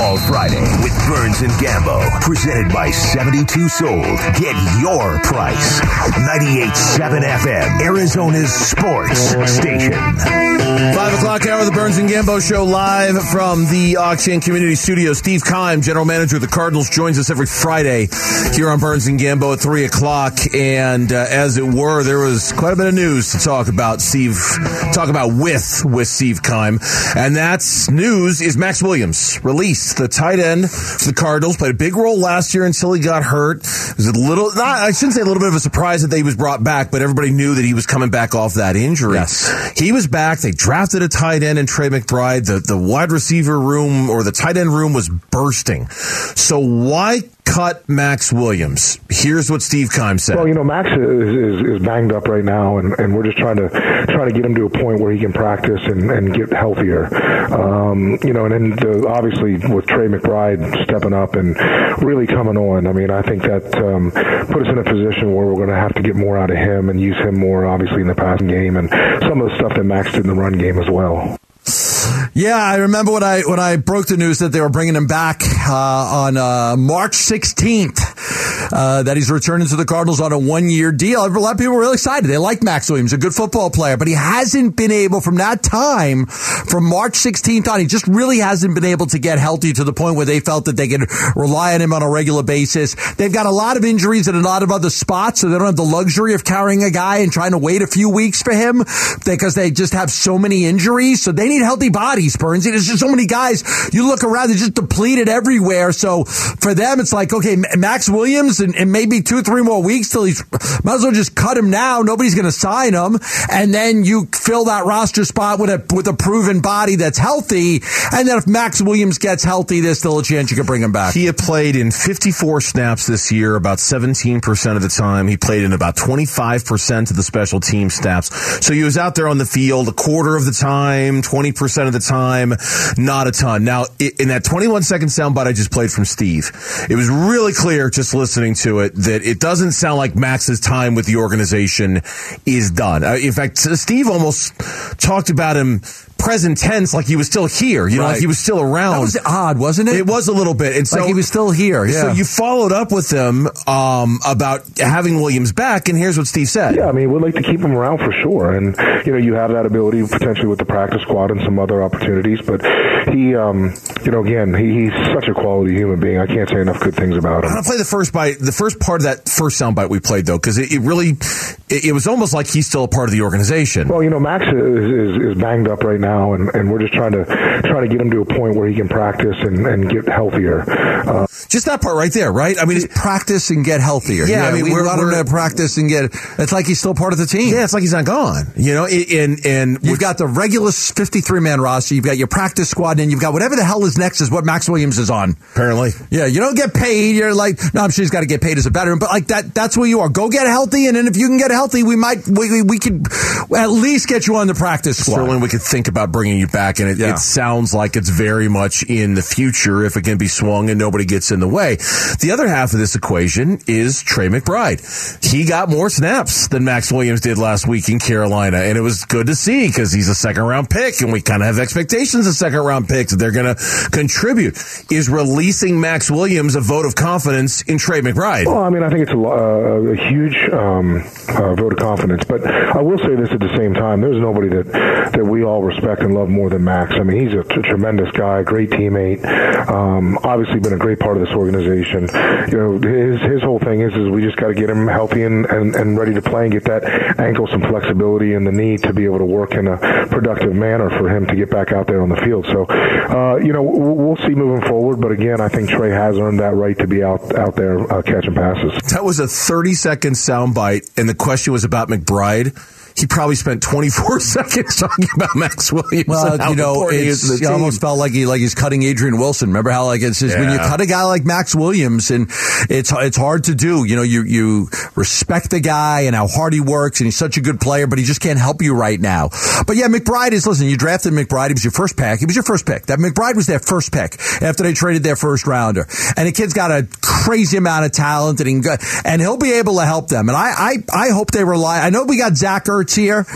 Football Friday with Burns and Gambo. Presented by 72 Sold. Get your price. 98.7 FM, Arizona's sports station. Five o'clock hour of the Burns and Gambo show live from the Ak-Chin Community Studio. Steve Keim, general manager of the Cardinals, joins us every Friday here on Burns and Gambo at three o'clock. And uh, as it were, there was quite a bit of news to talk about. Steve, talk about with with Steve Keim. and that's news is Maxx Williams released the tight end for the Cardinals. Played a big role last year until he got hurt. It was a little, not, I shouldn't say a little bit of a surprise that he was brought back, but everybody knew that he was coming back off that injury. Yes. He was back. They drafted a tight end in Trey McBride. The the wide receiver room or the tight end room was bursting. So why cut Maxx Williams? Here's what Steve Keim said. Well, you know, Maxx is, is, is banged up right now, and, and we're just trying to trying to get him to a point where he can practice and, and get healthier. Um, you know, and then the, obviously with Trey McBride stepping up and really coming on, I mean, I think that um, put us in a position where we're going to have to get more out of him and use him more, obviously, in the passing game and some of the stuff that Maxx did in the run game as well. Yeah, I remember when I when I broke the news that they were bringing him back uh, on uh, March 16th. Uh, that he's returning to the Cardinals on a one year deal. A lot of people were really excited. They like Maxx Williams, a good football player, but he hasn't been able from that time, from March 16th on, he just really hasn't been able to get healthy to the point where they felt that they could rely on him on a regular basis. They've got a lot of injuries in a lot of other spots, so they don't have the luxury of carrying a guy and trying to wait a few weeks for him because they just have so many injuries. So they need healthy bodies, Burns. There's just so many guys. You look around, they're just depleted everywhere. So for them, it's like, okay, Maxx Williams and, and maybe two, three more weeks till he's, might as well just cut him now. Nobody's going to sign him. And then you fill that roster spot with a, with a proven body that's healthy. And then if Maxx Williams gets healthy, there's still a chance you could bring him back. He had played in 54 snaps this year, about 17% of the time. He played in about 25% of the special team snaps. So he was out there on the field a quarter of the time, 20% of the time, not a ton. Now, in that 21 second soundbite I just played from Steve, it was really clear just listening to it that it doesn't sound like Maxx's time with the organization is done. Uh, in fact, Steve almost talked about him present tense like he was still here. You know, Right. like he was still around. That was odd, wasn't it? It was a little bit. And so like he was still here. Yeah. so you followed up with them um, about having Williams back, and here's what Steve said. Yeah, I mean, we'd like to keep him around for sure, and you know, you have that ability potentially with the practice squad and some other opportunities. But he, um, you know, again, he, he's such a quality human being. I can't say enough good things about him. I'm gonna play the first bite, the first part of that first soundbite we played though, because it, it really, it, it was almost like he's still a part of the organization. Well, you know, Maxx is, is, is banged up right now, and, and we're just trying to try to get him to a point where he can practice and, and get healthier. Uh, Just that part right there, right? I mean, it's, practice and get healthier. Yeah, I mean, we we're- him we're- to practice and get. It's like he's still part of the team. yeah, it's like he's not gone. You know, and and You've got the regular 53 man roster. You've got your practice squad, and you've got whatever the hell is next is what Maxx Williams is on. apparently. Yeah, you don't get paid. You're like, no, I'm sure he's got to get paid as a veteran, but like that, that's where you are. Go get healthy, and then if you can get healthy, we might, we, we, we could at least get you on the practice squad. Certainly, we could think about bringing you back, and it, Yeah. it sounds like it's very much in the future if it can be swung and nobody gets in the way. The other half of this equation is Trey McBride. He got more snaps than Maxx Williams did last week in Carolina, and it was good to see because he's a second round pick, and we kind of have expectations of second round picks that they're going to contribute. Is releasing Maxx Williams a vote of confidence in Trey McBride? Well, I mean, I think it's a, uh, a huge um, uh, vote of confidence. But I will say this at the same time: there's nobody that that we all respect and love more than Maxx. I mean, he's a t- tremendous guy, great teammate. Um, obviously, been a great part of this organization. You know, his his whole thing is is we just got to get him healthy and, and and ready to play and get that ankle some flexibility and the knee to be able to work in a productive manner for him to get back out there on the field. So, uh, you know, we'll, we'll see moving forward. But again, I think Trey has earned that right to be out out there uh, catching passes. That was a 30 second soundbite, and the question was about McBride. He probably spent 24 seconds talking about Maxx Williams. Well, you know, important he is it's, it almost felt like he like he's cutting Adrian Wilson. Remember how like it's just when you cut a guy like Maxx Williams, and it's it's hard to do. You know, you you respect the guy and how hard he works, and he's such a good player, but he just can't help you right now. But yeah, McBride is listen. You drafted McBride. He was your first pick. He was your first pick. That McBride was their first pick after they traded their first rounder, and the kid's got a crazy amount of talent, and he and he'll be able to help them. And I I I hope they rely. I know we got Zach Ertz Hurts here,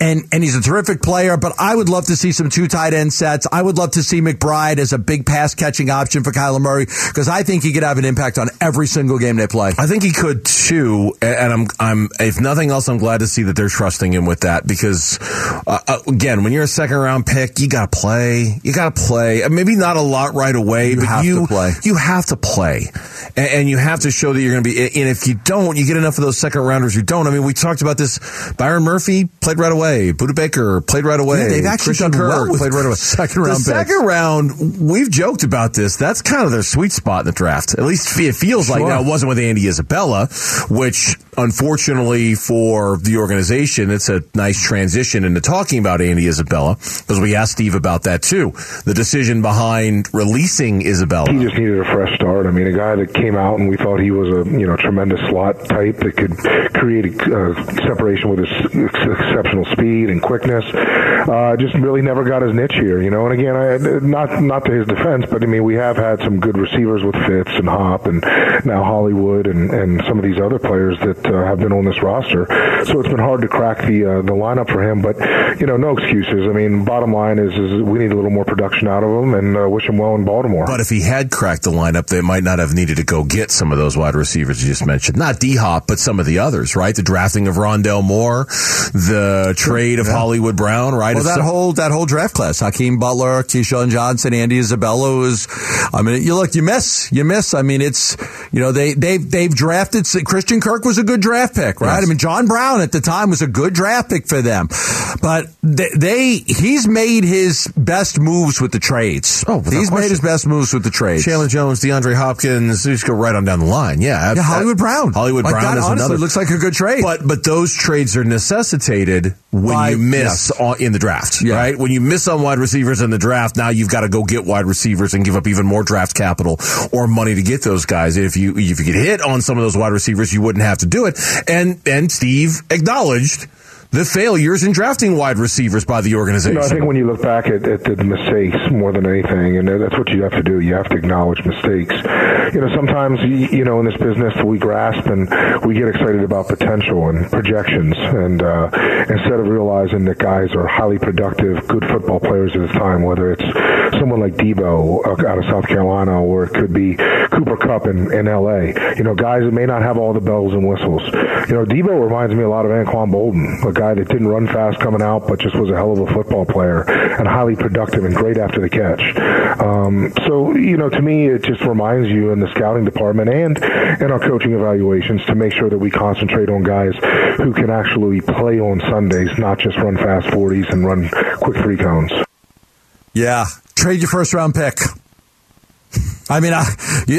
and and he's a terrific player. But I would love to see some two tight end sets. I would love to see McBride as a big pass catching option for Kyler Murray because I think he could have an impact on every single game they play. I think he could too, and I'm I'm if nothing else, I'm glad to see that they're trusting him with that because uh, uh again, when you're a second round pick, you got to play. You got to play. Maybe not a lot right away, you but have you to play. You have to play, and, and you have to show that you're going to be. And if you don't, you get enough of those second rounders who don't. I mean, we talked about this. Byron Murphy played right away. Budda Baker played right away. Yeah, they've actually Christian done Kirk well with played right away. second round The picks. second round, we've joked about this. That's kind of their sweet spot in the draft. At least it feels like Sure. now. It wasn't with Andy Isabella, which unfortunately for the organization, it's a nice transition into talking about Andy Isabella because we asked Steve about that too. The decision behind releasing Isabella. He just needed a fresh start. I mean, a guy that came out and we thought he was a you know tremendous slot type that could create uh, separation with his ex- exceptional speed and quickness. Uh, just really never got his niche here, you know. And again, I, not not to his defense, but I mean, we have had some good receivers with Fitz and Hop, and now Hollywood and and some of these other players that uh, have been on this roster. So it's been hard to crack the uh, the lineup for him. But you know, no excuses. I mean, bottom line is is we need a little more production out of him, and uh, wish him well in Baltimore. But if he had cracked the lineup, they might not have needed to go get some of those wide receivers you just mentioned. Not D Hop, but some of the others, right? The drafting of Rondale Moore, the trade of Hollywood Brown, right? Well, If that some- whole that whole draft class: Hakeem Butler, KeeSean Johnson, Andy Isabella was. I mean, you look, you miss, you miss. I mean, it's you know they they've they've drafted Christian Kirk was a good draft pick, right? Yes. I mean, John Brown at the time was a good draft pick for them, but they, they he's made his best moves with the trades. Oh, he's made his best moves with the trades. Chandler Jones, DeAndre Hopkins, just go right on down the line. Yeah, yeah, Hollywood Brown. Hollywood Like, Brown that is honestly another. looks like a good trade. But but those trades are necessitated when you miss yes. on, in the draft, Yeah. right? When you miss on wide receivers in the draft, now you've got to go get wide receivers and give up even more draft capital or money to get those guys. If you if you get hit on some of those wide receivers, you wouldn't have to do it. And and Steve acknowledged the failures in drafting wide receivers by the You organization. know, I think when you look back at, at the mistakes more than anything, and that's what you have to do. You have to acknowledge mistakes. You know, sometimes you know in this business we grasp and we get excited about potential and projections, and uh, instead of realizing that guys are highly productive, good football players at the time, whether it's someone like Deebo uh, out of South Carolina or it could be Cooper Kupp in, in L.A. You know, guys that may not have all the bells and whistles. You know, Deebo reminds me a lot of Anquan Boldin, a guy that didn't run fast coming out, but just was a hell of a football player and highly productive and great after the catch. Um, so, you know, to me, it just reminds you in the scouting department and in our coaching evaluations to make sure that we concentrate on guys who can actually play on Sundays, not just run fast 40s and run quick three cones. Yeah, trade your first round pick. I mean, I,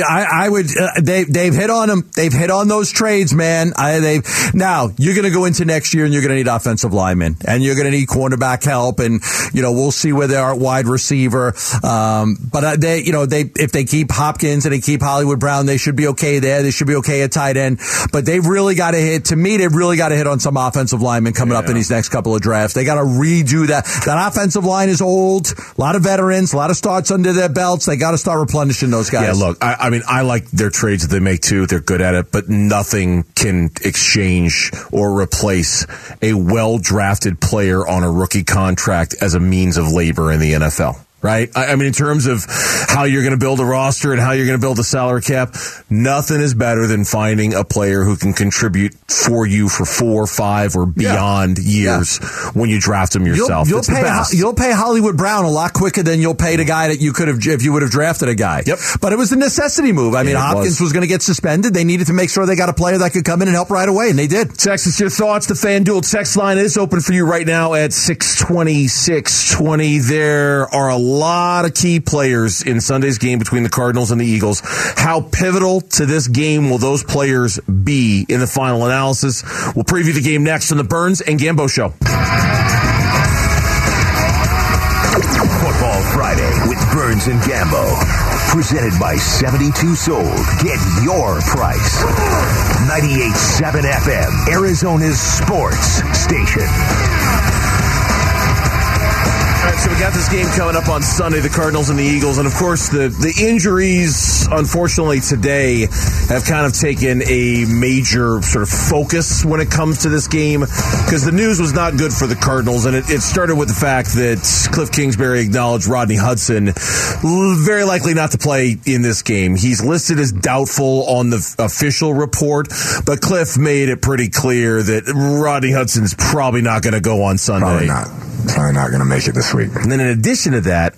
I, I would. Uh, they they've hit on them. They've hit on those trades, man. I, they now you're going to go into next year and you're going to need offensive linemen and you're going to need cornerback help and you know we'll see where they are at wide receiver. Um, but uh, they you know they if they keep Hopkins and they keep Hollywood Brown, they should be okay there. They should be okay at tight end. But they've really got to hit. To me, they've really got to hit on some offensive linemen coming up in these next couple of drafts. They got to redo that. That offensive line is old. A lot of veterans. A lot of starts under their belts. They got to start replenishing those guys. Yeah, look, I, I mean, I like their trades that they make too. They're good at it, but nothing can exchange or replace a well drafted player on a rookie contract as a means of labor in the NFL. Right? I, I mean, in terms of how you're going to build a roster and how you're going to build a salary cap, nothing is better than finding a player who can contribute for you for four, five, or beyond years when you draft them You'll, yourself. you'll pay you'll pay Hollywood Brown a lot quicker than you'll pay the guy that you could have if you would have drafted a guy. Yep. But it was a necessity move. I mean, it Hopkins was. was, going to get suspended. They needed to make sure they got a player that could come in and help right away, and they did. Text us your thoughts. The FanDuel text line is open for you right now at 620, 620. There are a lot of key players in Sunday's game between the Cardinals and the Eagles. How pivotal to this game will those players be in the final analysis? We'll preview the game next on the Burns and Gambo Show. Football Friday with Burns and Gambo. Presented by 72 Sold. Get your price. 98.7 FM, Arizona's sports station. Right, so we got this game coming up on Sunday, the Cardinals and the Eagles, and of course the the injuries, unfortunately today, have kind of taken a major sort of focus when it comes to this game because the news was not good for the Cardinals, and it, it started with the fact that Cliff Kingsbury acknowledged Rodney Hudson very likely not to play in this game. He's listed as doubtful on the official report, but Cliff made it pretty clear that Rodney Hudson's probably not going to go on Sunday. Probably not. Probably not going to make it this week. And then in addition to that,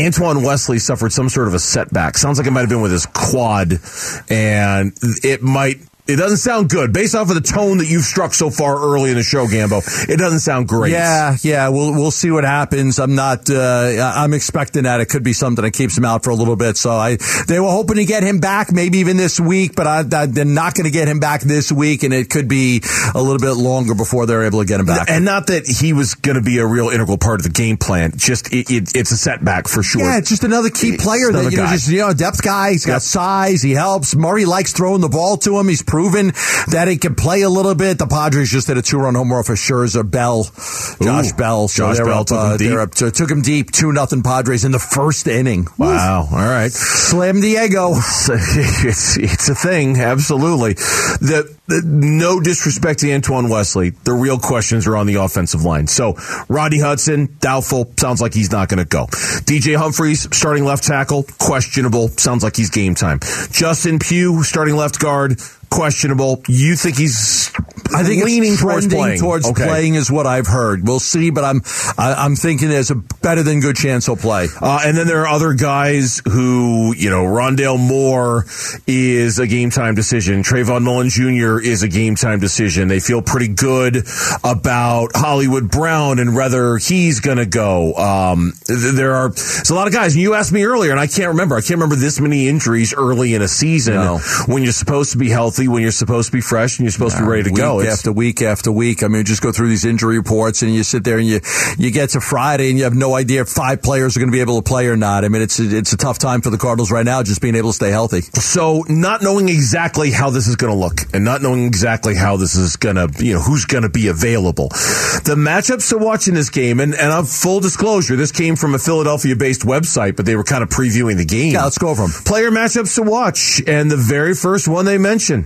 Antoine Wesley suffered some sort of a setback. Sounds like it might have been with his quad, and it might it doesn't sound good. Based off of the tone that you've struck so far early in the show, Gambo, it doesn't sound great. Yeah, yeah. We'll we'll see what happens. I'm not. Uh, I'm expecting that it could be something that keeps him out for a little bit. So I they were hoping to get him back, maybe even this week, but I, I, they're not going to get him back this week, and it could be a little bit longer before they're able to get him back. And not that he was going to be a real integral part of the game plan. Just it, it, it's a setback for sure. Yeah, it's just another key player that you know, just you know, depth guy. He's got yep. size. He helps. Murray likes throwing the ball to him. He's proven that he can play a little bit. The Padres just did a two run home run for Scherzer, Bell, Josh Ooh, Bell. So Josh Bell up, took, uh, him deep. Up, so took him deep. Two nothing Padres in the first inning. Wow. Oof. All right. Slam Diego. it's it's a thing. Absolutely. The, the, no disrespect to Antoine Wesley. The real questions are on the offensive line. So Rodney Hudson doubtful. Sounds like he's not going to go. DJ Humphries starting left tackle questionable. Sounds like he's game time. Justin Pugh starting left guard questionable. You think he's? I think leaning towards playing. Towards okay. playing is what I've heard. We'll see, but I'm I, am thinking there's a better than good chance he'll play. Uh, and then there are other guys who you know, Rondale Moore is a game time decision. Trayvon Mullen Jr. is a game time decision. They feel pretty good about Hollywood Brown and whether he's going to go. Um, there are there's a lot of guys. And you asked me earlier, and I can't remember. I can't remember this many injuries early in a season no. when you're supposed to be healthy healthy when you're supposed to be fresh and you're supposed to be ready to week go. It's, after week after week. I mean, just go through these injury reports and you sit there and you you get to Friday and you have no idea if five players are going to be able to play or not. I mean, it's a, it's a tough time for the Cardinals right now, just being able to stay healthy. So, not knowing exactly how this is going to look and not knowing exactly how this is going to, you know, who's going to be available. The matchups to watch in this game, and and of full disclosure, this came from a Philadelphia-based website, but they were kind of previewing the game. Yeah, let's go over them. Player matchups to watch, and the very first one they mentioned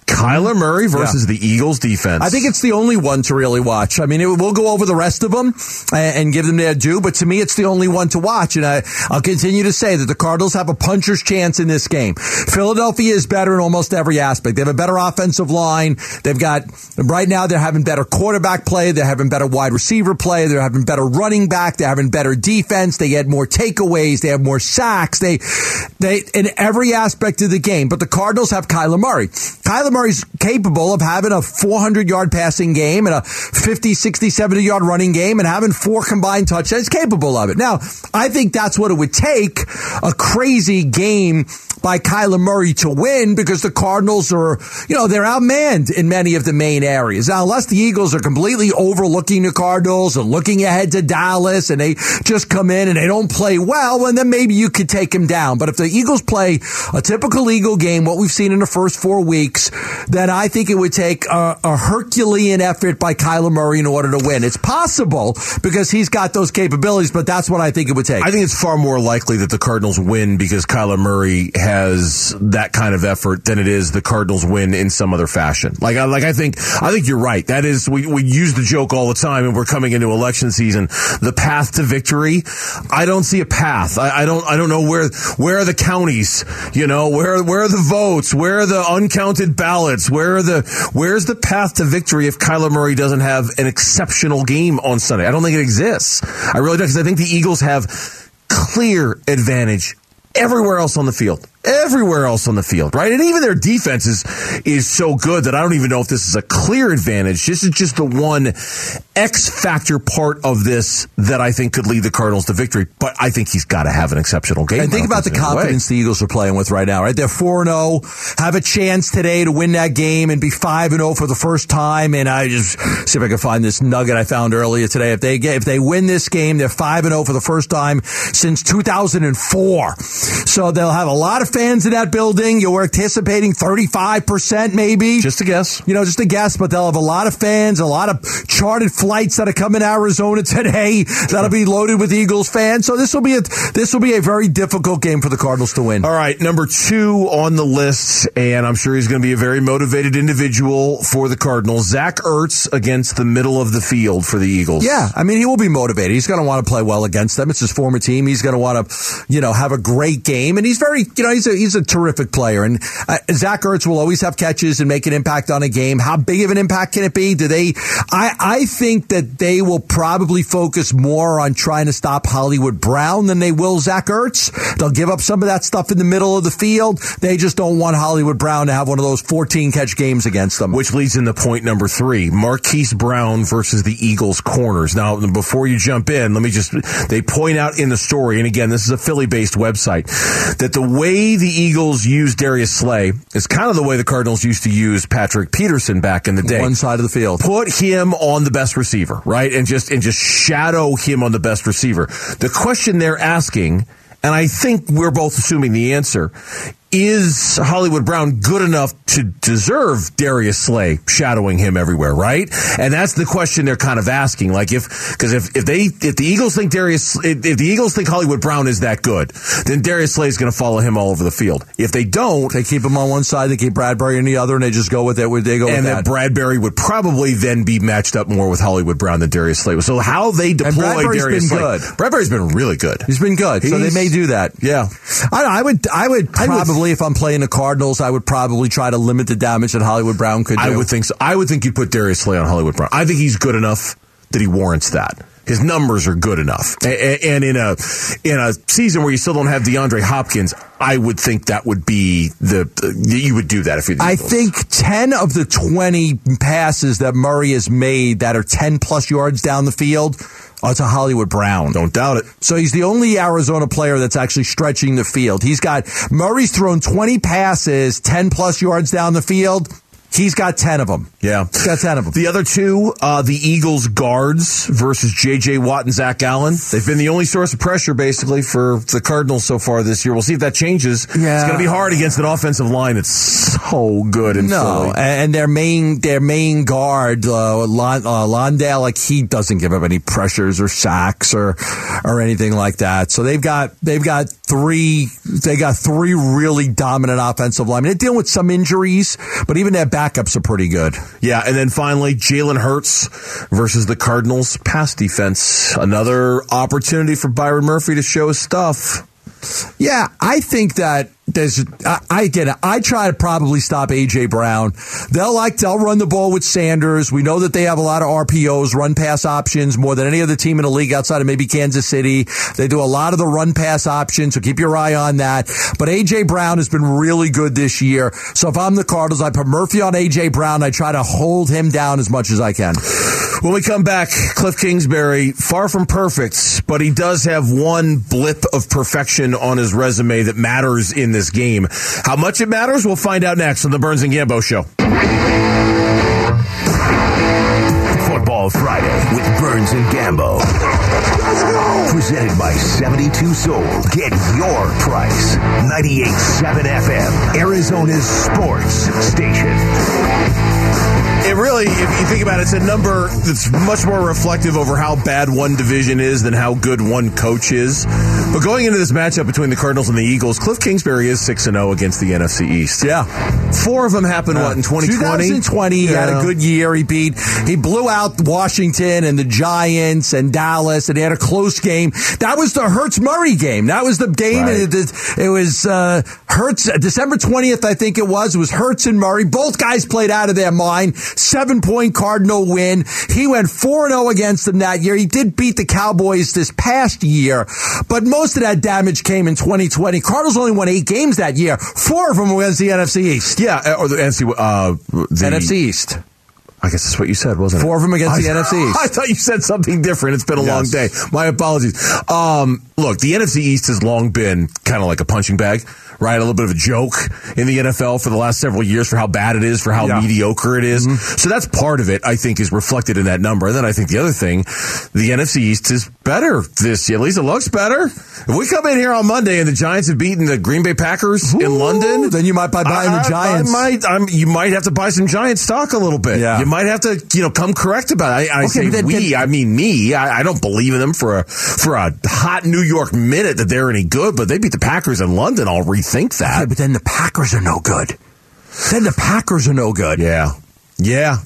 Kyler Murray versus yeah. the Eagles defense. I think it's the only one to really watch. I mean, it, we'll go over the rest of them and, and, give them their due, but to me, it's the only one to watch. And I, I'll continue to say that the Cardinals have a puncher's chance in this game. Philadelphia is better in almost every aspect. They have a better offensive line. They've got, right now, they're having better quarterback play. They're having better wide receiver play. They're having better running back. They're having better defense. They get more takeaways. They have more sacks. They, they, in every aspect of the game. But the Cardinals have Kyler Murray. Kyler Murray Murray's capable of having a 400 yard passing game and a 50, 60, 70 yard running game and having four combined touchdowns. capable of it. Now, I think that's what it would take a crazy game by Kyler Murray to win because the Cardinals are, you know, they're outmanned in many of the main areas. Now, unless the Eagles are completely overlooking the Cardinals and looking ahead to Dallas and they just come in and they don't play well, well, then maybe you could take them down. But if the Eagles play a typical Eagle game, what we've seen in the first four weeks, then I think it would take a, a Herculean effort by Kyler Murray in order to win. It's possible because he's got those capabilities, but that's what I think it would take. I think it's far more likely that the Cardinals win because Kyler Murray has has that kind of effort than it is the Cardinals win in some other fashion. Like, I, like I think, I think you're right. That is, we, we use the joke all the time and we're coming into election season. The path to victory, I don't see a path. I, I don't, I don't know where, where are the counties? You know, where, where are the votes? Where are the uncounted ballots? Where are the, where's the path to victory if Kyler Murray doesn't have an exceptional game on Sunday? I don't think it exists. I really don't because I think the Eagles have clear advantage everywhere else on the field everywhere else on the field, right? And even their defense is, is so good that I don't even know if this is a clear advantage. This is just the one X factor part of this that I think could lead the Cardinals to victory. But I think he's got to have an exceptional game. And think about the confidence the Eagles are playing with right now, right? They're 4 0, have a chance today to win that game and be 5 0 for the first time. And I just see if I can find this nugget I found earlier today. If they get, if they win this game, they're 5 0 for the first time since 2004. So they'll have a lot of fans in that building. You're anticipating 35% maybe. Just a guess. You know, just a guess, but they'll have a lot of fans, a lot of chartered flights that are coming Arizona today that'll be loaded with Eagles fans. So this will be a this will be a very difficult game for the Cardinals to win. All right, number two on the list, and I'm sure he's going to be a very motivated individual for the Cardinals. Zach Ertz against the middle of the field for the Eagles. Yeah, I mean he will be motivated. He's going to want to play well against them. It's his former team. He's going to want to, you know, have a great game, and he's very, you know, he's a he's a terrific player. And uh, Zach Ertz will always have catches and make an impact on a game. How big of an impact can it be? Do they? I I think that they will probably focus more on trying to stop Hollywood Brown than they will Zach Ertz. They'll give up some of that stuff in the middle of the field. They just don't want Hollywood Brown to have one of those 14 catch games against them. Which leads into point number three Marquise Brown versus the Eagles corners. Now, before you jump in, let me just, they point out in the story, and again, this is a Philly based website, that the way the Eagles use Darius Slay is kind of the way the Cardinals used to use Patrick Peterson back in the day. One side of the field. Put him on the best receiver, right? And just, and just shadow him on the best receiver. The question they're asking, and I think we're both assuming the answer, is Hollywood Brown good enough to deserve Darius Slay shadowing him everywhere, right? And that's the question they're kind of asking. Like if, because if, if they, if the Eagles think Darius, if, if the Eagles think Hollywood Brown is that good, then Darius Slay is going to follow him all over the field. If they don't, They keep him on one side, they keep Bradberry on the other, and they just go with it. They go with and that. Bradberry would probably then be matched up more with Hollywood Brown than Darius Slay. So how they deploy Darius been Slay, good. Bradberry's been really good. He's been good, so they may do that. Yeah. I, I would, I would I would- probably, if I'm playing the Cardinals, I would probably try to limit the damage that Hollywood Brown could do. I would think so. I would think you'd put Darius Slay on Hollywood Brown. I think he's good enough that he warrants that. His numbers are good enough, A- a- and in a in a season where you still don't have DeAndre Hopkins, I would think that would be the you would do that if you. I think 10 of the 20 passes that Murray has made that are 10 plus yards down the field oh, are to Hollywood Brown. don't doubt it. So he's the only Arizona player that's actually stretching the field. He's got Murray's thrown 20 passes, 10 plus yards down the field. He's got 10 of them. Yeah, He's got 10 of them. The other two, uh, the Eagles guards versus J.J. Watt and Zach Allen. They've been the only source of pressure, basically, for the Cardinals so far this year. We'll see if that changes. Yeah. It's going to be hard against an offensive line that's so good in No, Philly. and their main their main guard, uh, Lon, uh, Londale, like he doesn't give up any pressures or sacks or or anything like that. So they've got they've got three they got three really dominant offensive linemen. They're dealing with some injuries, but even their backups are pretty good. Yeah, and then finally, Jalen Hurts versus the Cardinals pass defense. Another opportunity for Byron Murphy to show his stuff. Yeah, I think that there's. I, I get it. I try to probably stop AJ Brown. They'll like they'll run the ball with Sanders. We know that they have a lot of RPOs, run pass options, more than any other team in the league outside of maybe Kansas City. They do a lot of the run pass options, so keep your eye on that. But AJ Brown has been really good this year. So if I'm the Cardinals, I put Murphy on AJ Brown. I try to hold him down as much as I can. When we come back, Cliff Kingsbury, far from perfect, but he does have one blip of perfection on his resume that matters in this game. How much it matters, we'll find out next on the Burns and Gambo Show. Football Friday with Burns and Gambo. Presented by 72 Sold. Get your price. 98.7 FM, Arizona's sports station. It really, if you think about it, it's a number that's much more reflective over how bad one division is than how good one coach is. But going into this matchup between the Cardinals and the Eagles, Cliff Kingsbury is 6 0 against the NFC East. Yeah. Four of them happened, what, in 2020? 2020, he had a good year. He beat, he blew out Washington and the Giants and Dallas, and he had a close game. That was the Hurts Murray game. That was the game. Right. and It, it was uh, Hurts, December 20th, I think it was. It was Hurts and Murray. Both guys played out of their mind. Seven point Cardinal win. He went 4 0 against them that year. He did beat the Cowboys this past year, but most of that damage came in 2020. Cardinals only won eight games that year. Four of them were against the NFC East. Yeah, or the NFC, uh, the NFC East. I guess that's what you said, wasn't it? Four of them against the NFC East. I thought you said something different. It's been a long day. My apologies. Um, look, the NFC East has long been kind of like a punching bag, right? A little bit of a joke in the NFL for the last several years for how bad it is, for how Yeah. mediocre it is. Mm-hmm. So that's part of it, I think, is reflected in that number. And then I think the other thing, the NFC East is better this year. At least it looks better. If we come in here on Monday and the Giants have beaten the Green Bay Packers in London, then you might buy buying the I- I- Giants. I might, I'm, you might have to buy some Giant stock a little bit. Yeah. You might have to, you know, come correct about it. I, I Okay, say then- we, then- I mean me. I, I don't believe in them for a for a hot New York minute that they're any good, but they beat the Packers in London. I'll rethink Yeah, that. but then the Packers are no good. Then the Packers are no good. Yeah, yeah.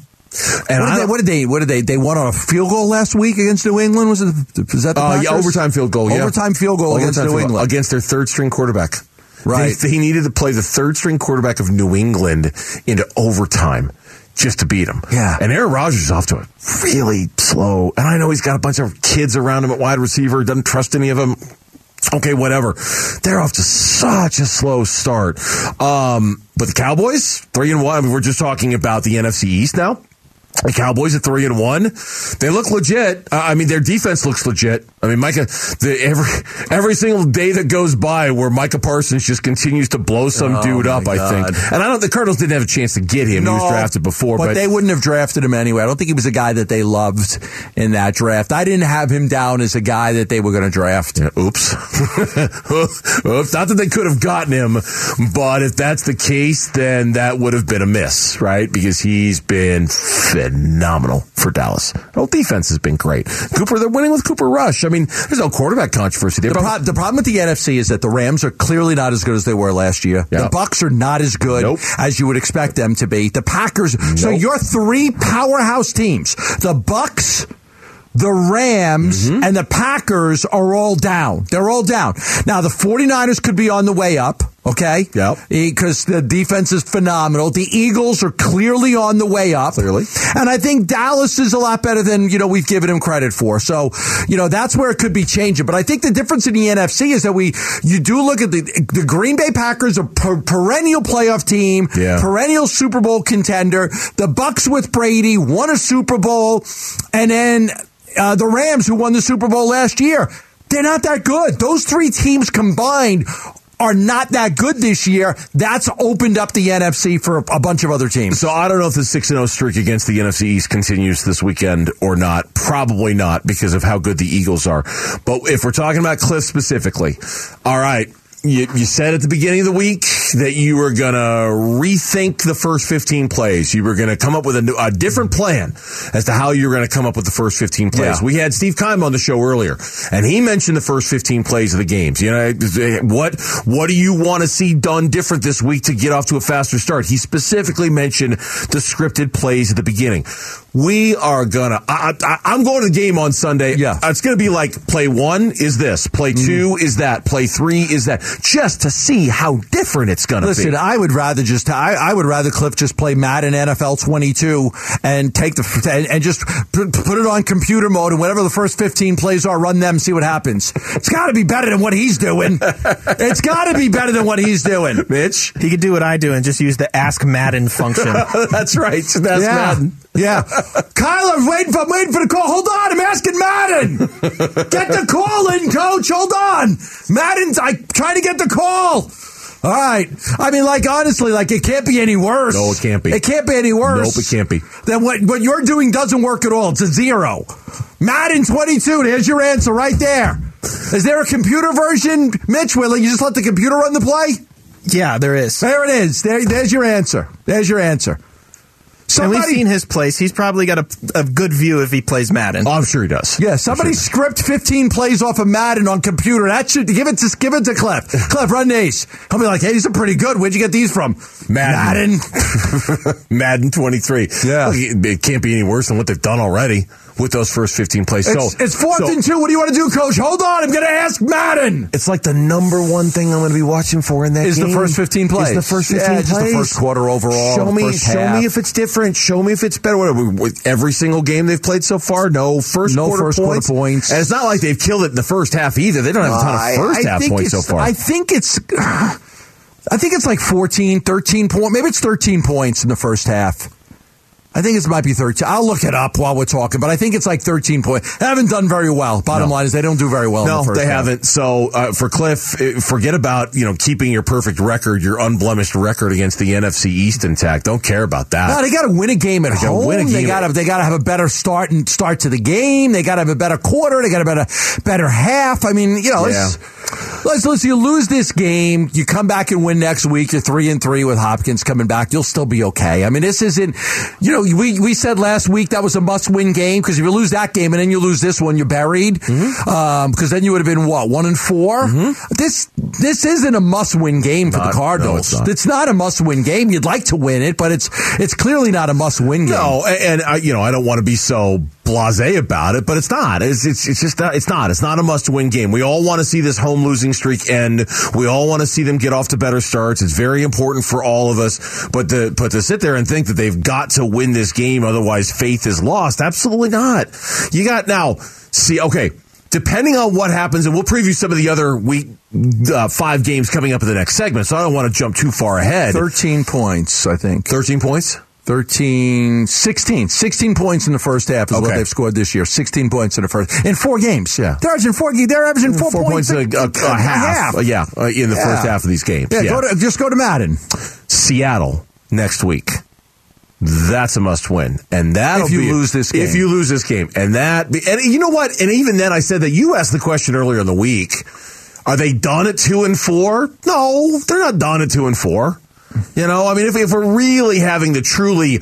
And What did, they, what did they? What did they? They won on a field goal last week against New England. Was it? Was that the Uh, yeah, overtime field goal. Yeah. Overtime field goal against Overtime New field goal England. against their third string quarterback. Right. They, he needed to play the third string quarterback of New England into overtime just to beat him. Yeah. And Aaron Rodgers is off to a really slow. And I know he's got a bunch of kids around him at wide receiver. Doesn't trust any of them. Okay, whatever. They're off to such a slow start. Um, but the Cowboys, three and one. I mean, we're just talking about the NFC East now. The Cowboys at three and one. They look legit. I mean, their defense looks legit. I mean, Micah. The, every every single day that goes by where Micah Parsons just continues to blow some Oh, dude up. I think, and I don't. The Cardinals didn't have a chance to get him. he was drafted before, but, they wouldn't have drafted him anyway. I don't think he was a guy that they loved in that draft. I didn't have him down as a guy that they were going to draft. Yeah, oops. oops. Not that they could have gotten him, but if that's the case, then that would have been a miss, right? Because he's been phenomenal for Dallas. Whole defense has been great. Cooper, they're winning with Cooper Rush. I mean, there's no quarterback controversy. They The, prob- the problem with the NFC is that the Rams are clearly not as good as they were last year. Yeah. The Bucs are not as good Nope. as you would expect them to be. The Packers. So Nope. your three powerhouse teams, the Bucs, the Rams, Mm-hmm. and the Packers are all down. They're all down. Now the 49ers could be on the way up. Okay. Yep. Because the defense is phenomenal. The Eagles are clearly on the way up. Clearly. And I think Dallas is a lot better than, you know, we've given him credit for. So, you know, that's where it could be changing. But I think the difference in the NFC is that we, you do look at the, the Green Bay Packers, a per- perennial playoff team, Yeah. perennial Super Bowl contender. The Bucs with Brady won a Super Bowl. And then, uh, the Rams who won the Super Bowl last year. They're not that good. Those three teams combined are not that good this year. That's opened up the NFC for a, bunch of other teams. So I don't know if the six and zero streak against the NFC East continues this weekend or not. Probably not because of how good the Eagles are. But if we're talking about Cliff specifically, all right. You, you said at the beginning of the week that you were going to rethink the first 15 plays. You were going to come up with a, new, a different plan as to how you were going to come up with the first 15 plays. Yeah. We had Steve Keim on the show earlier, and he mentioned the first 15 plays of the games. You know, what what do you want to see done different this week to get off to a faster start? He specifically mentioned the scripted plays at the beginning. We are gonna. I, I, I'm going to the game on Sunday. Yeah. it's going to be like play one is this, play Mm-hmm. 2 is that, play three is that, just to see how different it's going to be. Listen, I would rather just I, I would rather Cliff just play Madden NFL 22 and take the and, and just put, put it on computer mode and whatever the first 15 plays are, run them, see what happens. It's got to be better than what he's doing. it's got to be better than what he's doing. Mitch. He could do what I do and just use the Ask Madden function. That's right. That's yeah, Madden. yeah. Kyle, I'm waiting for I'm waiting for the call. Hold on, I'm asking Madden. Get the call in, coach. Hold on, Madden's. I trying to get the call. All right. I mean, like honestly, like it can't be any worse. No, it can't be. It can't be any worse. Nope, it can't be. Then what? What you're doing doesn't work at all. It's a zero. Madden 22. There's your answer right there. Is there a computer version, Mitch? Will you just let the computer run the play? yeah, there is. There it is. There, there's your answer. There's your answer. And we've seen his place. He's probably got a, a good view if he plays Madden. Oh, I'm sure he does. Yeah, somebody script 15 plays off of Madden on computer. That should give it to give it to Cliff. Cliff, run these. He'll be like, hey, these are pretty good. Where'd you get these from? Madden. Madden. Madden 23. Yeah. Look, it it can't be any worse than what they've done already with those first 15 plays. It's, so it's fourth so and two. What do you want to do, Coach? Hold on. I'm going to ask Madden. It's like the number one thing I'm going to be watching for in that Is the first 15 plays. Is the first 15 Yeah, just the plays. first quarter overall, Show me, first show half. me if it's different. Show me if it's better. Whatever. With every single game they've played so far, no first No quarter first quarter points. points. And it's not like they've killed it in the first half either. They don't have a ton I- of first I half points so far. I think it's. I think it's like 14, 13 points. Maybe it's 13 points in the first half. I think it might be 13. I'll look it up while we're talking, but I think it's like 13 points. They haven't done very well. Bottom No. line is they don't do very well. in No, the first they half. haven't. So uh, for Cliff, eh, forget about you know keeping your perfect record, your unblemished record against the NFC East intact. Don't care about that. No, they got to win a game at gotta home. win a They got to they got to have a better start and start to the game. They got to have a better quarter. They got a better better half. I mean, you know, Yeah. let's, let's let's you lose this game, you come back and win next week. You're three and three with Hopkins coming back. You'll still be okay. I mean, this isn't. You know, we we said last week that was a must win game because if you lose that game and then you lose this one, you're buried. Mm-hmm. Um, because then you would have been what one and 4 mm-hmm. This this isn't a must win game for Not- the no, Cardinals. it's not. It's not a must win game. You'd like to win it, but it's it's clearly not a must win game. No, and, and I, you know I don't want to be so blasé about it, but it's not. It's it's, it's just not, it's not. It's not a must-win game. We all want to see this home losing streak end. We all want to see them get off to better starts. It's very important for all of us. But to but to sit there and think that they've got to win this game, otherwise faith is lost. Absolutely not. You got now. See, okay. Depending on what happens, and we'll preview some of the other week uh, five games coming up in the next segment. So I don't want to jump too far ahead. 13 points, I think. Thirteen points. 13, 16. 16 points in the first half is what they've scored this year. 16 points in the first. In four games. Yeah. They're averaging four, they're averaging four, four points, a, a, a half. Uh, yeah, uh, in the first half of these games. Yeah, Yeah, Go to, just go to Madden. Seattle next week. That's a must win, and that If you lose this game. If you lose this game, and that, and you know what? And even then, I said that you asked the question earlier in the week: Are they done at two and four? No, they're not done at two and four. You know, I mean, if, if we're really having the truly,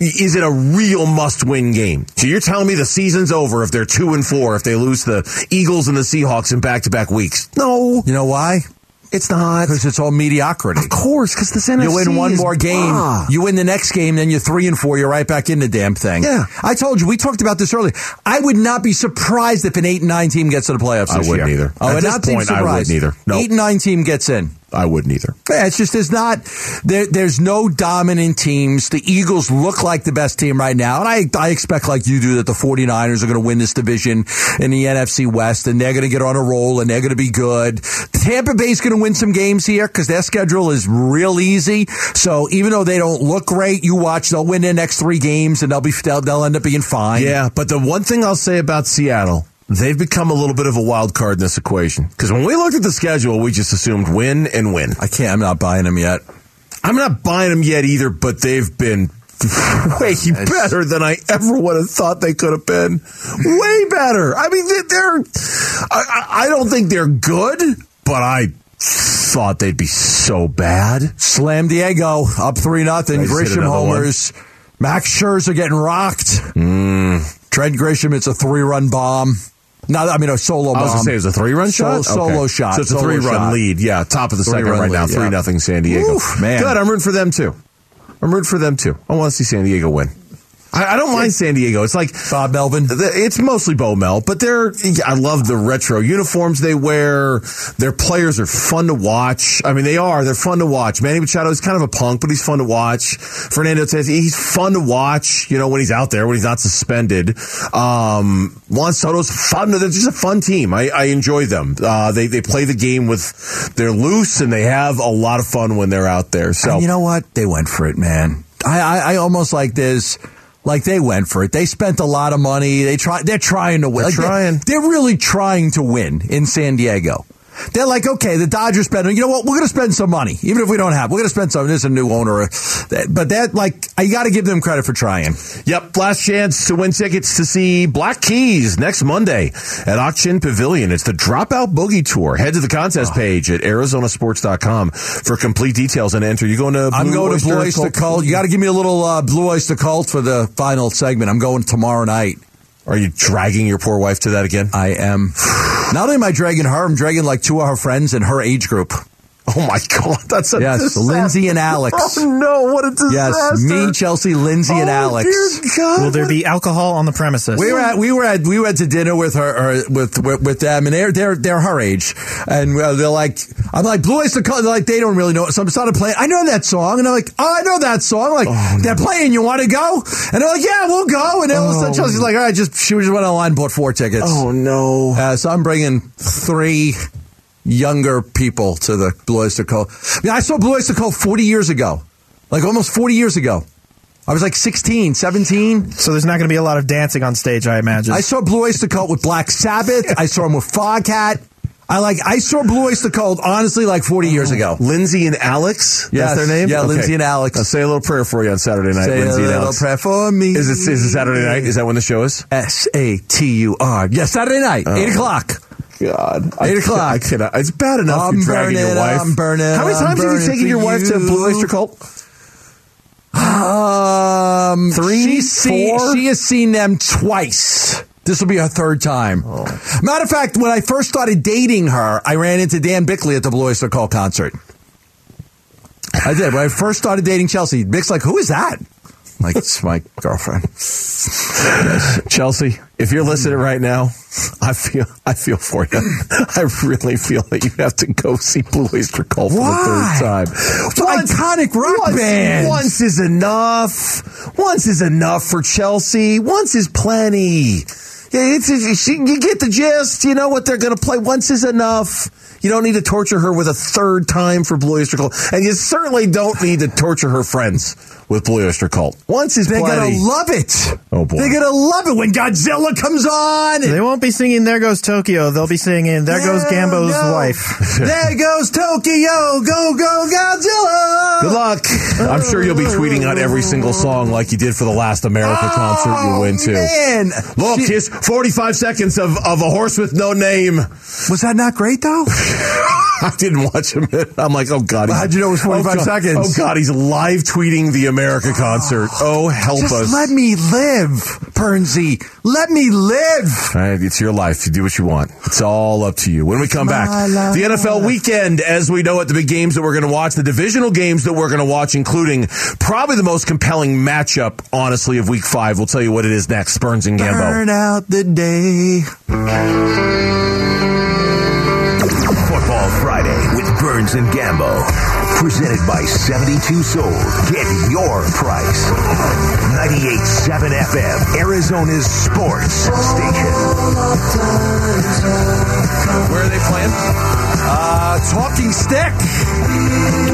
is it a real must-win game? So you're telling me the season's over if they're two and four if they lose the Eagles and the Seahawks in back-to-back weeks? No, You know why? it's not. Because it's all mediocrity. Of course, because this NFC You win one more game, you win the next game, then you're three and four. You're right back in the damn thing. Yeah. I told you we talked about this earlier. I would not be surprised if an eight and nine team gets to the playoffs. I this wouldn't year. either. I At would this not be point, I wouldn't either. Nope. Eight and nine team gets in. I wouldn't either. Yeah, it's just there's not there, there's no dominant teams. The Eagles look like the best team right now, and I I expect like you do that the 49ers are going to win this division in the NFC West, and they're going to get on a roll, and they're going to be good. Tampa Bay's going to win some games here because their schedule is real easy. So even though they don't look great, you watch they'll win their next three games, and they'll be they'll, they'll end up being fine. Yeah, but the one thing I'll say about Seattle, they've become a little bit of a wild card in this equation. Because when we looked at the schedule, we just assumed win and win. I can't. I'm not buying them yet. I'm not buying them yet either, but they've been way better than I ever would have thought they could have been. Way better. I mean, they- they're. I, I- don't think they're good, but I thought they'd be so bad. Slam Diego up three nothing. Grisham another one. homers. Max Scherzer getting rocked. Mm. Trent Grisham, it's a three run bomb. No, I mean a solo bomb. I was going to say it was a three run Solo- shot? solo shot, So it's a three run shot. lead. Yeah, top of the second Three-run right now. 3 yeah. nothing San Diego. Oof, man. Good. I'm rooting for them too. I'm rooting for them too. I want to see San Diego win. I, I don't mind San Diego. It's like Bob Melvin. the- It's mostly Bo Mel, but they're. I love the retro uniforms they wear. Their players are fun to watch. I mean, they are. They're fun to watch. Manny Machado is kind of a punk, but he's fun to watch. Fernando says he's fun to watch. You know, when he's out there, when he's not suspended. Um, Juan Soto's fun. They're just a fun team. I, I enjoy them. Uh, they they play the game with. They're loose and they have a lot of fun when they're out there. So And you know what? They went for it, man. I, I, I almost like this. Like they went for it. They spent a lot of money. They try. They're trying to win. They're Like, trying. They're, really trying to win in San Diego. They're like, okay, the Dodgers spend. You know what? We're going to spend some money, even if we don't have. We're going to spend some. There's a new owner, but that like I got to give them credit for trying. Yep, last chance to win tickets to see Black Keys next Monday at Ak-Chin Pavilion. It's the Dropout Boogie Tour. Head to the contest page at arizonasports.com for complete details and enter. You going to Blue I'm going to Oyster Blue Oyster Cult. You got to give me a little uh, Blue Oyster Cult for the final segment. I'm going tomorrow night. Are you dragging your poor wife to that again? I am. Not only am I dragging her, I'm dragging like two of her friends in her age group. Oh my God, that's a Yes, disaster. Lindsay and Alex. Oh no, what a disaster! Yes, me, Chelsea, Lindsay, and Oh, Alex. dear God. Will there be alcohol on the premises? We were at we were at we went to dinner with her or with, with with them and they're they're they're her age and uh, they're like I'm like Blue Oyster Cult they're like they don't really know it so I'm started playing I know that song and I'm like oh I know that song like they're playing you want to go and they're like yeah we'll go and then all of a sudden Chelsea's like all right just she just went online and bought four tickets Oh no. uh, so I'm bringing three younger people to the Blue Oyster Cult I mean I saw Blue Oyster Cult 40 years ago like almost 40 years ago I was like 16, 17. So there's not going to be a lot of dancing on stage, I imagine. I saw Blue Oyster Cult with Black Sabbath. I saw him with Foghat. I like. I saw Blue Oyster Cult honestly like 40 years ago. Lindsay and Alex. Yes. That's their name. Yeah, Lindsay and Alex. I'll say a little prayer for you on Saturday night. Say Lindsay a and little Alex. prayer for me. Is it is it Saturday night? Is that when the show is? S A T U R. Yes, Saturday night, oh. eight o'clock. God, Eight I, o'clock. I cannot. It's bad enough I'm you're dragging your wife. I'm burning, How many I'm times have you taken your wife to you. Blue Oyster Cult? Um, Three, seen- four? she has seen them twice. This will be her third time. Oh. Matter of fact, when I first started dating her, I ran into Dan Bickley at the Blue Oyster Cult concert. I did. When I first started dating Chelsea, Bick's like, "Who is that?" Like, it's my girlfriend. Chelsea, if you're listening right now, I feel I feel for you. I really feel that you have to go see Blue Oyster Cult for Why? the third time. It's an iconic rock once, band. Once is enough. Once is enough for Chelsea. Once is plenty. Yeah, it's, it's, you get the gist. You know what they're going to play. Once is enough. You don't need to torture her with a third time for Blue Oyster Cult, and you certainly don't need to torture her friends with Blue Oyster Cult. Once is They're plenty. gonna love it. Oh, boy. They're gonna love it when Godzilla comes on. they won't be singing "There Goes Tokyo." They'll be singing "There Goes Gambo's goes- wife." there goes Tokyo. Go go Godzilla. Good luck. I'm sure you'll be tweeting out every single song like you did for the last America oh, concert you went to. Oh, Man, Look, She- here's 45 seconds of, of a horse with no name. was that not great though? I didn't watch him. I'm like, oh God. he's- How'd you know it was 45 oh, God. seconds? Oh God, he's live tweeting the America concert. Oh, help Just us. let me live, Bernsey. Let me live. All right, it's your life. You do what you want. It's all up to you. When we come back, life. the NFL weekend, as we know it, the big games that we're going to watch, the divisional games that we're going to watch, including probably the most compelling matchup, honestly, of week five. We'll tell you what it is next. Burns and Gambo. Burn out the day. Football Friday with Burns and Gambo. Presented by 72 Sold. Get your price. 98.7 FM, Arizona's sports station. Where are they playing? Uh, talking stick.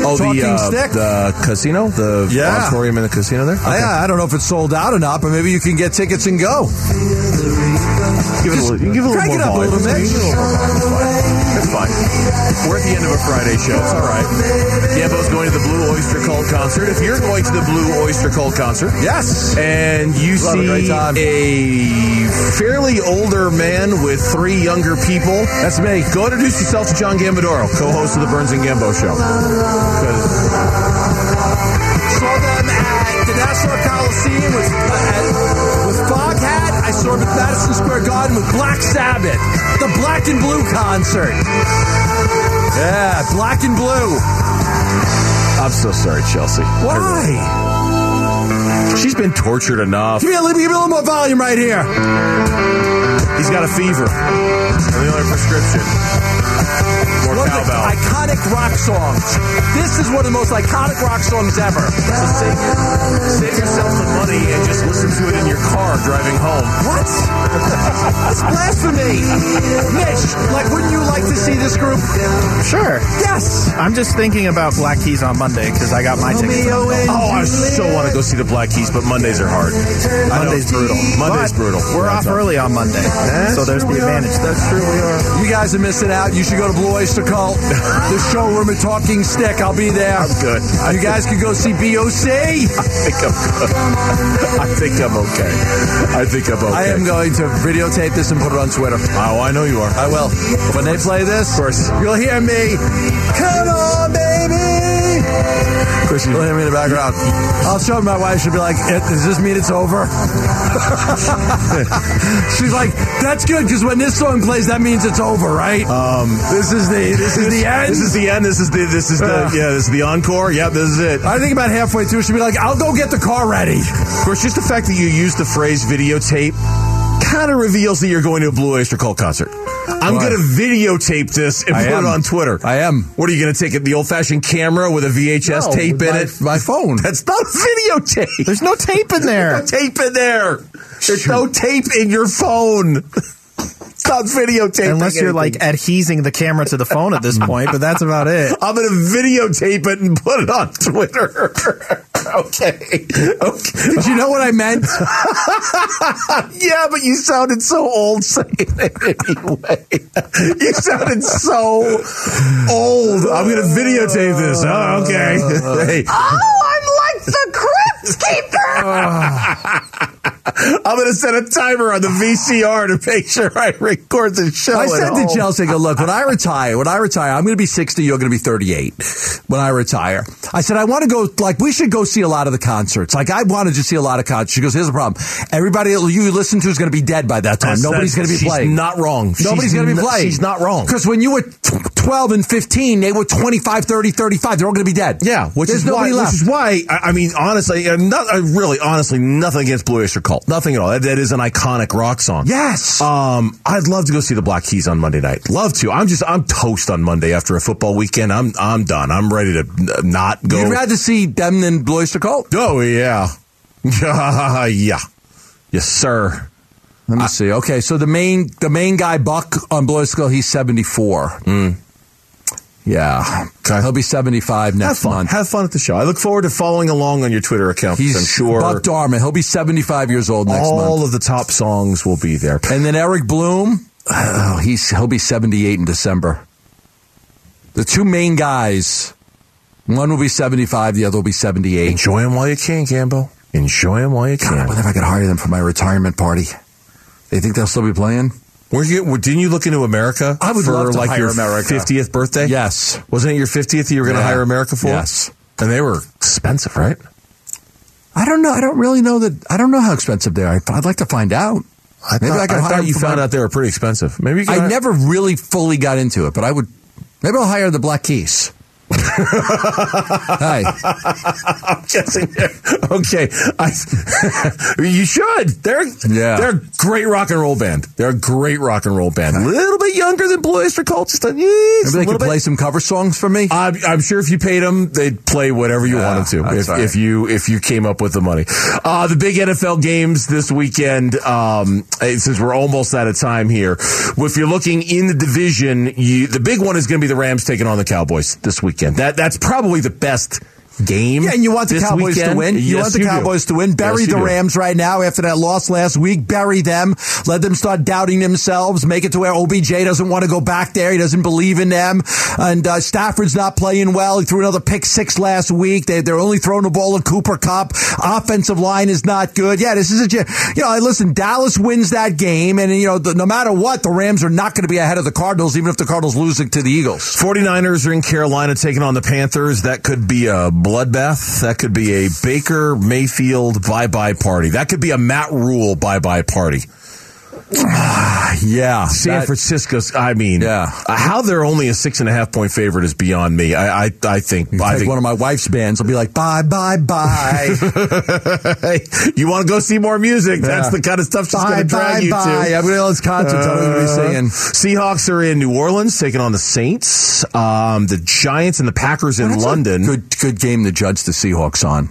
Oh, Talking the, uh, Stick? the casino? The Yeah. auditorium in the casino there? I, I don't know if it's sold out or not, but maybe you can get tickets and go. Give it a little, give it a little crank more it up a volume. Little bit. You give it a little more volume. It's fine. We're at the end of a Friday show. It's all right. Gambo's going to the Blue Oyster Cult concert. If you're going to the Blue Oyster Cult concert, Yes. and you a see time. a fairly older man with three younger people, That's me. go introduce yourself to John Gambadoro, co-host of the Burns and Gambo Show. Saw them at the Nassau Coliseum with, uh, with Foghat. I at Madison Square Garden with Black Sabbath. The Black and Blue concert. Yeah, Black and Blue. I'm so sorry, Chelsea. Why? She's been tortured enough. Give me, a, little- give me a little more volume right here. He's got a fever. And the only prescription. More One of the cowbell. iconic rock songs. This is one of the most iconic rock songs ever. So save, save yourself the money and just listen to it in your car driving home. What? That's blasphemy. Mitch, like, wouldn't you like to see this group? Sure. Yes. I'm just thinking about Black Keys on Monday because I got my tickets. Oh, I so want to go see the Black Keys, but Mondays are hard. I know. Monday's brutal. Monday's But brutal. We're Yeah, off it's early on Monday, so there's the advantage. That's true. We are. You guys are missing out. You should go to Blue Oyster The showroom at Talking Stick. I'll be there. I'm good. You guys can go see BOC. I think I'm good. I think I'm okay. I think I'm okay. I am going to videotape this and put it on Twitter. Oh, I know you are. I will. When they play this, of course, you'll hear me. Come on, baby. Of course, you You'll me in the background. I'll show my wife. She'll be like, "Eh, "Does this mean it's over?" She's like, "That's good because when this song plays, that means it's over, right?" Um, this is the this is the end. This is the end. This is the this is the yeah. This is the encore. Yep, this is it. I think about halfway through, she'll be like, "I'll go get the car ready." Of course, just the fact that you use the phrase videotape kind of reveals that you're going to a Blue Oyster Cult concert. I'm going to videotape this and I put am. it on Twitter. I am. What are you going to take it? The old fashioned camera with a VHS No, tape in my- it? my phone. That's not a videotape. There's no tape in there. no tape in there. There's no tape in your phone. not videotaping. Unless you're anything. like adhesing the camera to the phone at this point, but that's about it. I'm going to videotape it and put it on Twitter. okay. Okay. Did you know what I meant? Yeah, but you sounded so old saying it anyway. You sounded so old. I'm going to videotape this. Oh, okay. Hey, Oh, I'm like the Crypt Keeper. Ah. I'm going to set a timer on the VCR to make sure I record the show. I at said home. to Chelsea, I go, look, when I retire, when I retire, I'm going to be 60, you're going to be 38 when I retire. I said, I want to go, like, we should go see a lot of the concerts. Like, I wanted to see a lot of concerts. She goes, here's the problem. Everybody you listen to is going to be dead by that time. That's- Nobody's going to be she's playing. not wrong. Nobody's going to be n- playing. she's not wrong. Because when you were t- 12 and 15, they were 25, 30, 35. They're all going to be dead. Yeah, which There's is why. left. Which is why. I, I mean, honestly, uh, not, uh, really, honestly, nothing against Blue Oyster Cult. Nothing at all. That, that is an iconic rock song. yes. Um, I'd love to go see the Black Keys on Monday night. Love to. I'm just, I'm toast on Monday after a football weekend. I'm, I'm done. I'm ready to not go. You'd rather see them than Blue Oyster Cult? oh yeah, yeah, yes, sir. Let me see. Okay, so the main the main guy Buck on Blue Oyster Cult, he's 74. Yeah. Okay. He'll be 75 Have next fun. month. Have fun at the show. I look forward to following along on your Twitter account. He's I'm sure Buck Dharma. He'll be 75 years old next all month. All of the top songs will be there. And then Eric Bloom, oh, he's he'll be 78 in December. The two main guys, one will be 75, the other will be 78. Enjoy them while you can, Gambo. Enjoy them while you God, I can. wonder if I could hire them for my retirement party. They think they'll still be playing? Were you, didn't you look into America? I would for love to like hire your America. 50th birthday. Yes. wasn't it your 50th you were going to Yeah. hire America for? Yes. and they were expensive, right? I don't know. I don't really know that. I don't know how expensive they are. I'd like to find out. I Maybe thought, I I thought you found my- out they were pretty expensive. Maybe I hire- never really fully got into it, but I would. Maybe I'll hire the Black Keys. Hey, I'm guessing. Okay, I, you should. They're Yeah. they're a great rock and roll band. They're a great rock and roll band. A little bit younger than Blue Oyster Cult. Just a, yes, maybe they could bit. play some cover songs for me. I'm, I'm sure if you paid them, they'd play whatever you Yeah, wanted to. If, right. if you if you came up with the money, uh, the big NFL games this weekend. Um, eh, since we're almost out of time here, if you're looking in the division, you, the big one is going to be the Rams taking on the Cowboys this weekend. That that's probably the best game. Yeah, and you want the Cowboys to weekend. win. You Yes, want the do. Cowboys to win. Bury Yes, you the do. Rams right now after that loss last week. Bury them. Let them start doubting themselves. Make it to where OBJ doesn't want to go back there. He doesn't believe in them. And uh, Stafford's not playing well. He threw another pick six last week. They, they're only throwing the ball at Cooper Kupp. Offensive line is not good. Yeah, this is a, you know, listen, Dallas wins that game. And, you know, the, no matter what, the Rams are not going to be ahead of the Cardinals, even if the Cardinals losing to the Eagles. 49ers are in Carolina taking on the Panthers. That could be a bloodbath. That could be a Baker Mayfield bye bye party. That could be a Matt Rhule bye bye party. Yeah. San that- Francisco's, I mean, Yeah. uh, how they're only a six and a half point favorite is beyond me. I, I, I think, I Like think one of my wife's bands will be like, bye, bye, bye. you want to go see more music. That's the kind of stuff she's going to drag bye, you bye. to. I'm going to those concerts. I'm going to be singing. Seahawks are in New Orleans taking on the Saints. Um, the Giants and the Packers in London. Good, good game to judge the Seahawks on.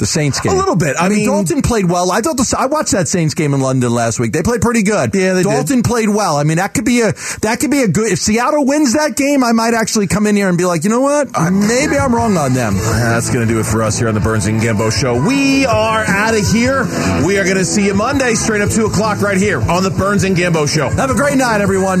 The Saints game. A little bit. I mean- Dalton played well. I thought the, I watched that Saints game in London last week. They played pretty good. Yeah, they did. Dalton played well. I mean, that could be a that could be a good. If Seattle wins that game, I might actually come in here and be like, you know what? Maybe I'm wrong on them. That's going to do it for us here on the Burns and Gambo Show. We are out of here. We are going to see you Monday, straight up 2 o'clock, right here on the Burns and Gambo Show. Have a great night, everyone.